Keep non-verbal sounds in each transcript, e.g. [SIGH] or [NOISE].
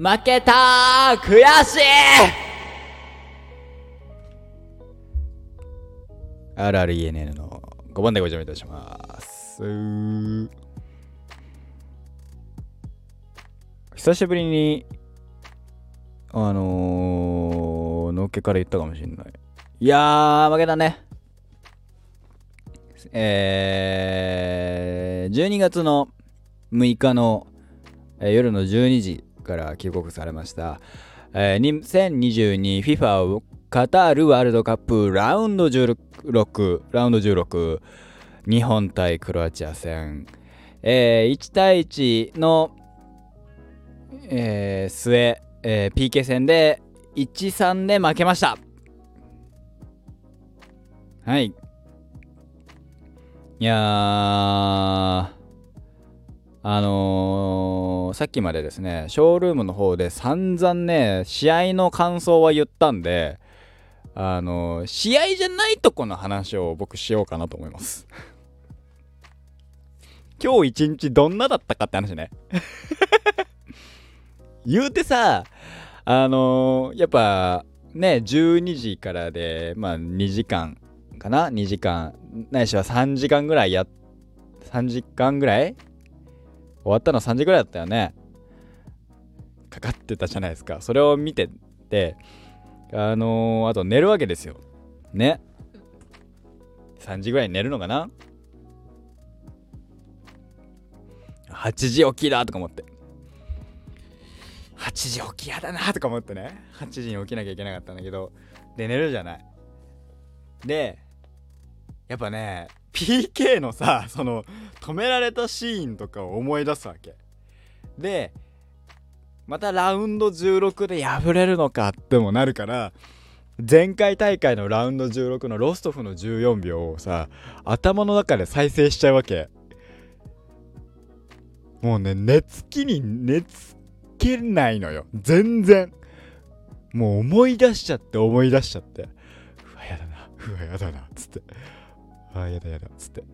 負けたー悔しいあるある ENN の5番でご邪魔いたします。久しぶりに、あのー、のっけから言ったかもしれない。いやー、負けたね。えー、12月の6日の、えー夜の12時から帰国されました、えー、2022FIFA カタールワールドカップラウンド16ラウンド16日本対クロアチア戦、えー1対1の、えー末、えー PK 戦で1-3で負けました。はい。いやーあのーさっきまでですね、ショールームの方で散々ね、試合の感想は言ったんで、あの試合じゃないとこの話を僕しようかなと思います。[LAUGHS] 今日一日どんなだったかって話ね。[LAUGHS] 言うてさ、あのーやっぱね、12時からで、まあ2時間かな ?2 時間、ないしは3時間ぐらいや、3時間ぐらい終わったの3時ぐらいだったよね。かかってたじゃないですか。それを見てて、あのーあと寝るわけですよ。ね。3時ぐらいに寝るのかな ?8 時起きだとか思って。8時起きやだなとか思ってね。8時に起きなきゃいけなかったんだけど、で、寝るじゃない。で、やっぱね、PK のさ、その、止められたシーンとかを思い出すわけ。で、またラウンド16で敗れるのかってもなるから、前回大会のラウンド16のロストフの14秒をさ、頭の中で再生しちゃうわけ。もうね、寝つきに寝つけないのよ。全然。もう思い出しちゃって思い出しちゃって。うわ、やだな。うわ、やだなっ。つって。あーやだやだっ。つって。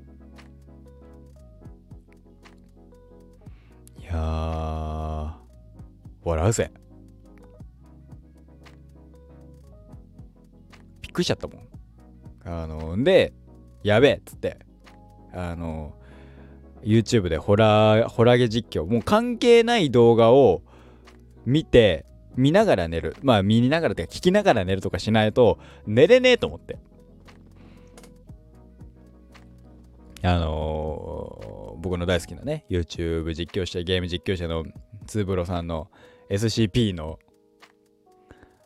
笑うぜ。びっくりしちゃったもん。あの、で、やべえっつって、あの、YouTube でホラー、ホラゲ実況、もう関係ない動画を見て、見ながら寝る。まあ見ながらってか聞きながら寝るとかしないと寝れねえと思って。あのー僕の大好きなね、YouTube 実況者、ゲーム実況者のツーブロさんの SCP の、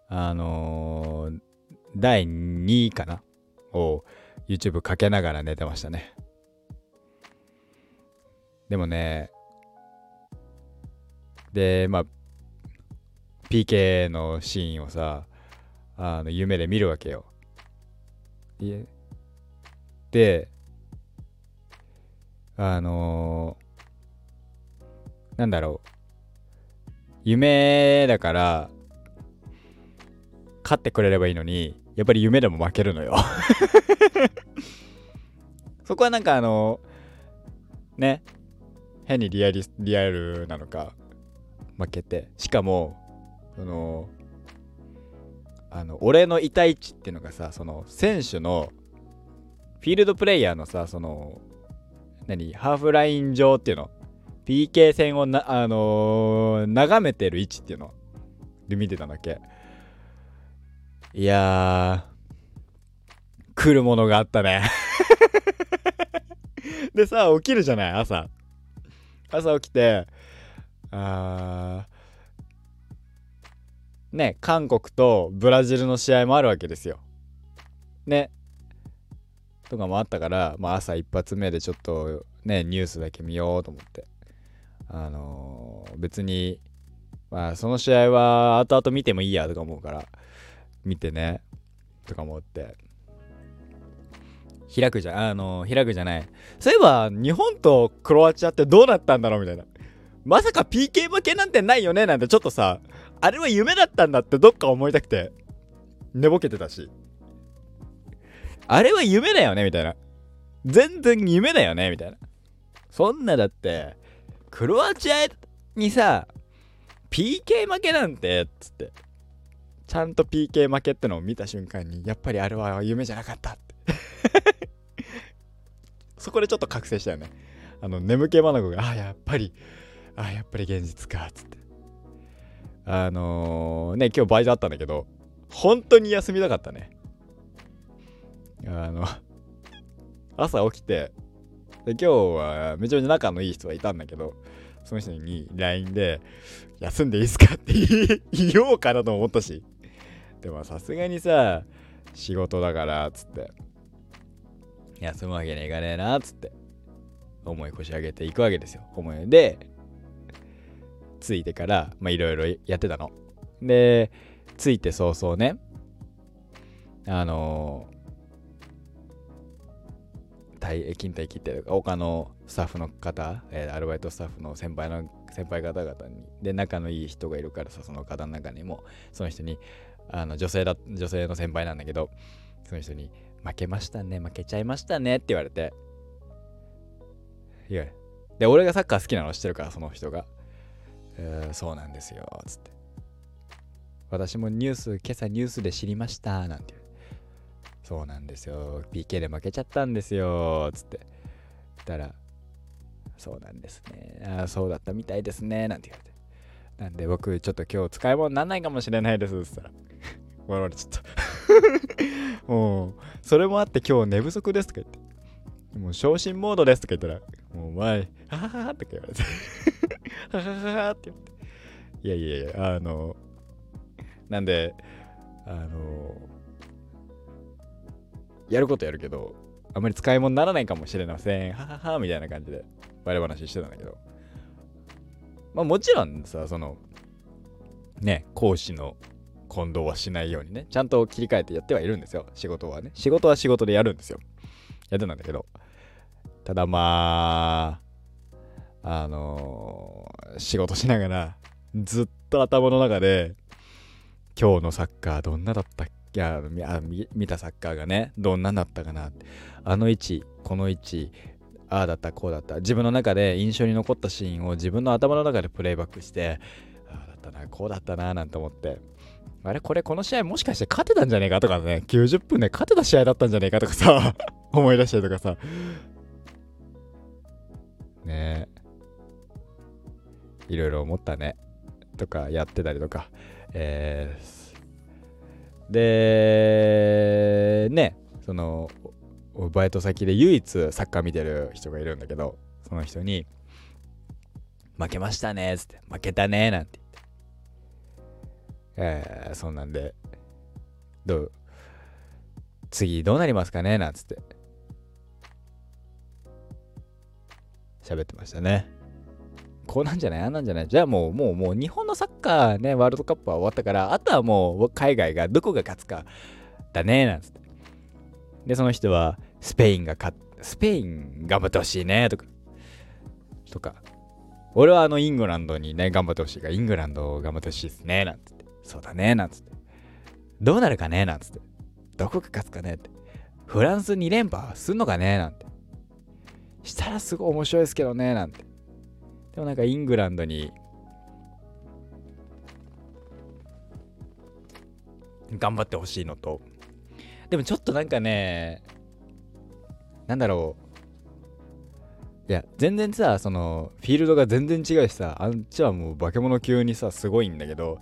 あのー第2位かな？を YouTube かけながら寝てましたね。でもね、で、まあ、PK のシーンをさ、あの夢で見るわけよ。で、あのーなんだろう。夢だから、勝ってくれればいいのに、やっぱり夢でも負けるのよ。[LAUGHS] そこはなんかあのね、変にリアリリアルなのか、負けて。しかも、その、あの、俺のい位置っていうのがさ、その、選手の、フィールドプレイヤーのさ、その、何ハーフライン上っていうの PK 戦をな、あのー眺めてる位置っていうの？で見てたんだっけ？いや来るものがあったね。[LAUGHS] でさ起きるじゃない？朝。朝起きてあーね韓国とブラジルの試合もあるわけですよ。ね。とかもあったから、まあ、朝一発目でちょっとねニュースだけ見ようと思って。あのー別にまあその試合は後々見てもいいやとか思うから見てねとか思って。開くじゃあのー開くじゃない。そういえば日本とクロアチアってどうなったんだろうみたいな。まさか PK 負けなんてないよね？なんてちょっとさあれは夢だったんだってどっか思いたくて寝ぼけてたし。あれは夢だよね？みたいな。全然夢だよね？みたいな。そんなだって、クロアチアにさ、PK 負けなんてっつって。ちゃんと PK 負けってのを見た瞬間にやっぱりあれは夢じゃなかったって。[LAUGHS] そこでちょっと覚醒したよね。あの眠気まなこがあやっぱりあやっぱり現実かっつって。あのー、ね今日バイトあったんだけど本当に休みたかったね。あの朝起きてで今日はめちゃめちゃ仲のいい人はいたんだけどその人に LINE で休んでいいっすかって言おうかなと思ったし。でもさすがにさ仕事だからっつって。休むわけにはいかねえなっつって。思い腰上げていくわけですよ。思いでついてからまあいろいろやってたの。でついて早々ねあのー、勤怠切って他のスタッフの方、えー、アルバイトスタッフの先輩の先輩方々にで仲のいい人がいるからさその方の中にもその人にあの女性だ女性の先輩なんだけどその人に「負けましたね負けちゃいましたね」って言われて。いやで俺がサッカー好きなの知ってるからその人が「えー、そうなんですよ」つって「私もニュース今朝ニュースで知りました」なんてそうなんですよ。PK で負けちゃったんですよ。つって。言ったらそうなんですね。ああそうだったみたいですね。なんて言われて。なんで僕ちょっと今日使い物にならないかもしれないです。つったら。[LAUGHS] 笑われちゃった。[LAUGHS] もうそれもあって今日寝不足ですとか言って。もう昇進モードですとか言ったらもうお前ははははとか言われて。[LAUGHS] はははって言って。いやいやいやあのなんであのやることやるけどあんまり使い物にならないかもしれませんはははみたいな感じで笑い話してたんだけどまあもちろんさ、その、ね、講師の混同はしないようにね、ちゃんと切り替えてやってはいるんですよ。仕事はね。仕事は仕事でやるんですよ。やってたんだけど。ただまあ、あのー、仕事しながら、ずっと頭の中で、今日のサッカーどんなだったっけや見たサッカーがね、どんなだったかな。あの位置、この位置、ああだったこうだった。自分の中で印象に残ったシーンを自分の頭の中でプレイバックしてああだったなこうだったななんて思って。あれこれこの試合もしかして勝てたんじゃねえかとかね90分で勝てた試合だったんじゃねえかとかさ [LAUGHS] 思い出したりとかさ。ねえ。いろいろ思ったね。とかやってたりとか。えー、でねそのバイト先で唯一サッカー見てる人がいるんだけど、その人に、負けましたねっつって、負けたねなんて言って。えー、そんなんで、どう、次どうなりますかねなんつって。喋ってましたね。こうなんじゃない？あんなんじゃない？じゃあもう、もう、もう日本のサッカーね、ワールドカップは終わったから、あとはもう海外がどこが勝つかだね、なんつって。で、その人は、スペインが勝スペイン頑張ってほしいねとか、とか、俺はあのイングランドにね、頑張ってほしいから、イングランド頑張ってほしいですね、なんつって。そうだね、なんつって。どうなるかね、なんつって。どこが勝つかねって。フランス2連覇すんのかねなんて。したらすごい面白いですけどね、なんて。でもなんかイングランドに頑張ってほしいのと、でもちょっとなんかね、なんだろう。いや、全然さ、その、フィールドが全然違うしさ、あっちはもう化け物級にさ、すごいんだけど、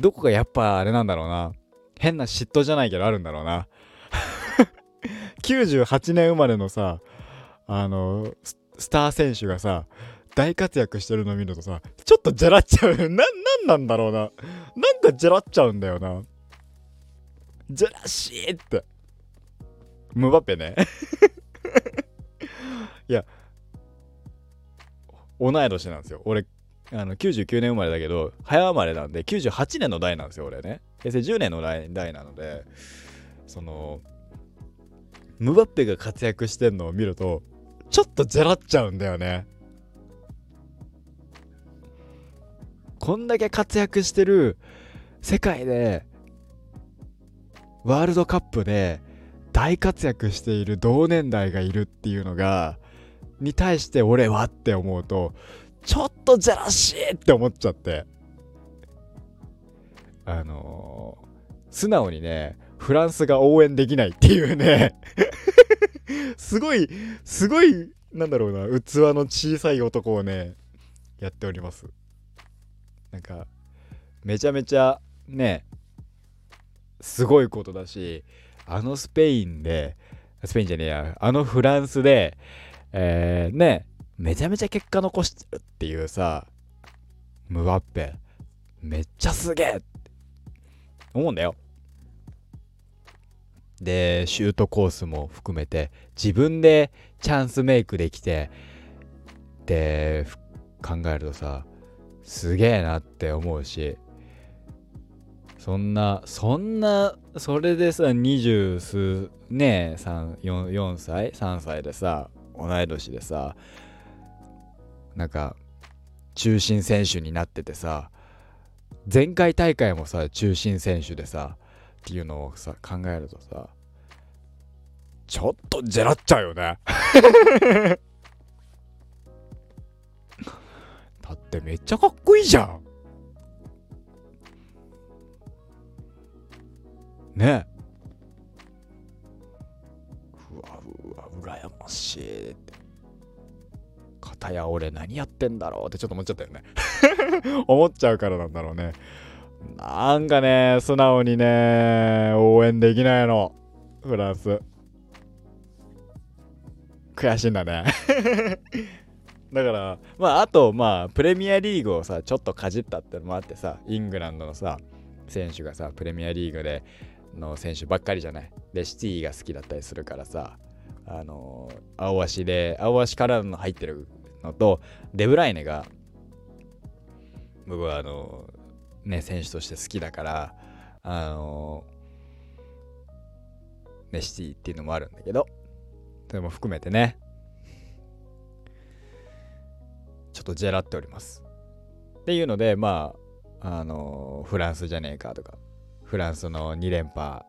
どこがやっぱあれなんだろうな。変な嫉妬じゃないけどあるんだろうな。[LAUGHS] 98年生まれのさ、あの、スター選手がさ、大活躍してるの見るとさ、ちょっとじゃらっちゃう。[LAUGHS] な、なんなんだろうな。なんかじゃらっちゃうんだよな。じゃらしいって。ムバペね [LAUGHS] いや、同い年なんですよ。俺、あの99年生まれだけど、早生まれなんで、98年の代なんですよ、俺ね。平成10年の代代なので、その、ムバッペが活躍してんのを見ると、ちょっとじゃらっちゃうんだよね。こんだけ活躍してる世界で、ワールドカップで、大活躍している同年代がいるっていうのがに対して俺はって思うとちょっとジェラシーって思っちゃって。あのー、素直にねフランスが応援できないっていうね。[LAUGHS] すごいすごいなんだろうな器の小さい男をねやっております。なんかめちゃめちゃねすごいことだしあのスペインでスペインじゃねえやあのフランスでえー、ねめちゃめちゃ結果残してるっていうさムバッペめっちゃすげえって思うんだよ。でシュートコースも含めて自分でチャンスメイクできてで考えるとさすげえなって思うしそんなそんなそれでさ二十数ねえ 4, 4歳3歳でさ同い年でさなんか中心選手になっててさ前回大会もさ中心選手でさっていうのをさ考えるとさちょっとジェラっちゃうよね。だってめっちゃかっこいいじゃん。ね。うわうわ羨ましいって。片や俺何やってんだろうってちょっと思っちゃったよね。[LAUGHS] 思っちゃうからなんだろうね。なんかね素直にね応援できないの。フランス。悔しいんだね。だからまああとまあプレミアリーグをさちょっとかじったってのもあってさイングランドのさ選手がさプレミアリーグでの選手ばっかりじゃない？でシティが好きだったりするからさあのー、青足で青足からの入ってるのとデブライネが僕はあのー、ね選手として好きだからあのー、ねシティっていうのもあるんだけどそれも含めてね。ょっとジェラっておりますっていうのでまああのフランスじゃねえかとかフランスの2連覇。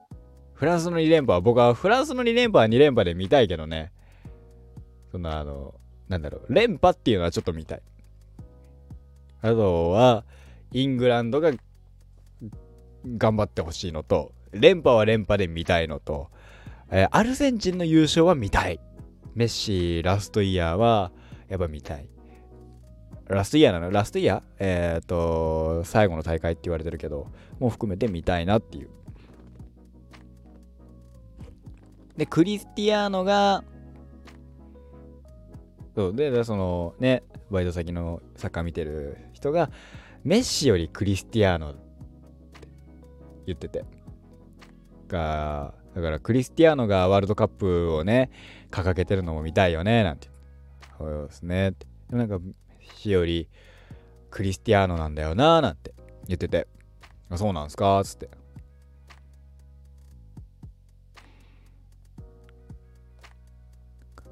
フランスの2連覇は僕はフランスの2連覇は2連覇で見たいけどね。そのあの、なんだろう、連覇っていうのはちょっと見たい。あとは、イングランドが頑張ってほしいのと、連覇は連覇で見たいのと、えー、アルゼンチンの優勝は見たい。メッシラストイヤーはやっぱ見たい。ラストイヤーなの？ラストイヤー？えっ、ー、と、最後の大会って言われてるけど、もう含めて見たいなっていう。で、クリスティアーノが、そうで、そのね、バイト先のサッカー見てる人が、メッシよりクリスティアーノって言ってて。が、だからクリスティアーノがワールドカップをね、掲げてるのも見たいよね、なんて。そうですね。でもなんか、しよりクリスティアーノなんだよな、なんて言ってて。あそうなんすか？っつって。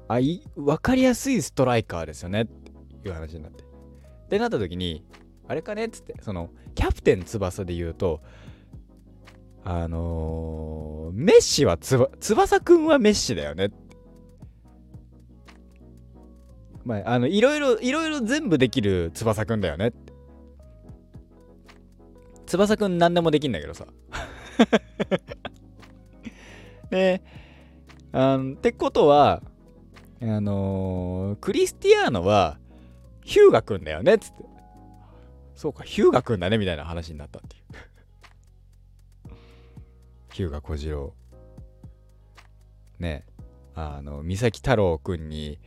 あい分かりやすいストライカーですよねっていう話になって。ってなった時にあれかね？っつってそのキャプテン翼で言うとあのー、メッシはつば翼くんはメッシだよねっまああのいろいろいろいろ全部できる翼くんだよね翼くん何でもできんだけどさ。[LAUGHS] で、あのってことは、あのー、クリスティアーノは、ヒューガくんだよねっつって。そうか、ヒューガくんだねみたいな話になったっていう。[LAUGHS] ヒューガ小次郎。ねあの、三崎太郎くんに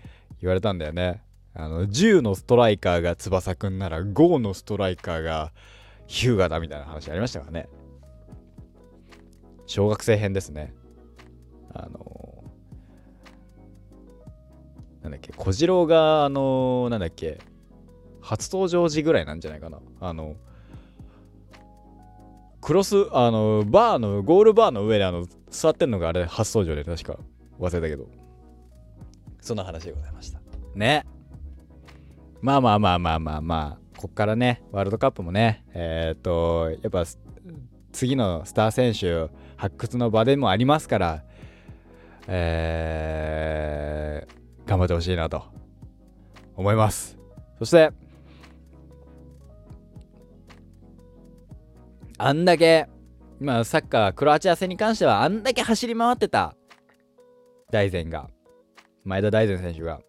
言われたんだよね。あの、10のストライカーが翼くんなら5のストライカーがヒューガだみたいな話ありましたからね。小学生編ですね。あのー、なんだっけ、小次郎が、あのー、なんだっけ、初登場時ぐらいなんじゃないかな。あの、クロス、あの、バーの、ゴールバーの上であの、座ってんのがあれ初登場で確か忘れたけど。その話でございました。ね。まあまあまあまあまあまあ、こっからね、ワールドカップもね、えっ、と、やっぱ次のスター選手発掘の場でもありますから、えー、頑張ってほしいなと思います。そして、あんだけ、まあ、サッカー、クロアチア戦に関しては、あんだけ走り回ってた大前が、前田大然選手が、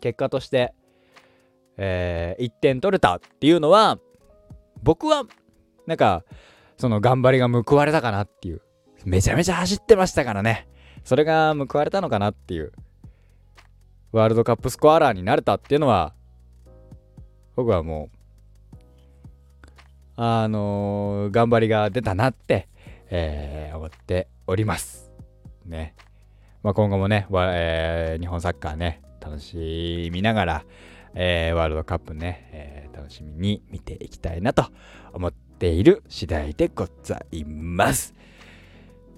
結果として、えー、1点取れたっていうのは、僕は、なんか、その頑張りが報われたかなっていう。めちゃめちゃ走ってましたからね。それが報われたのかなっていう。ワールドカップスコアラーになれたっていうのは、僕はもう、あのー、頑張りが出たなって、えー、思っております。ね。まあ、今後もね、えー、日本サッカーね、楽しみながら、えー、ワールドカップね、えー、楽しみに見ていきたいなと思っている次第でございます。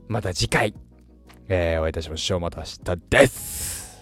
また次回、えー、お会いいたしましょう。また明日です。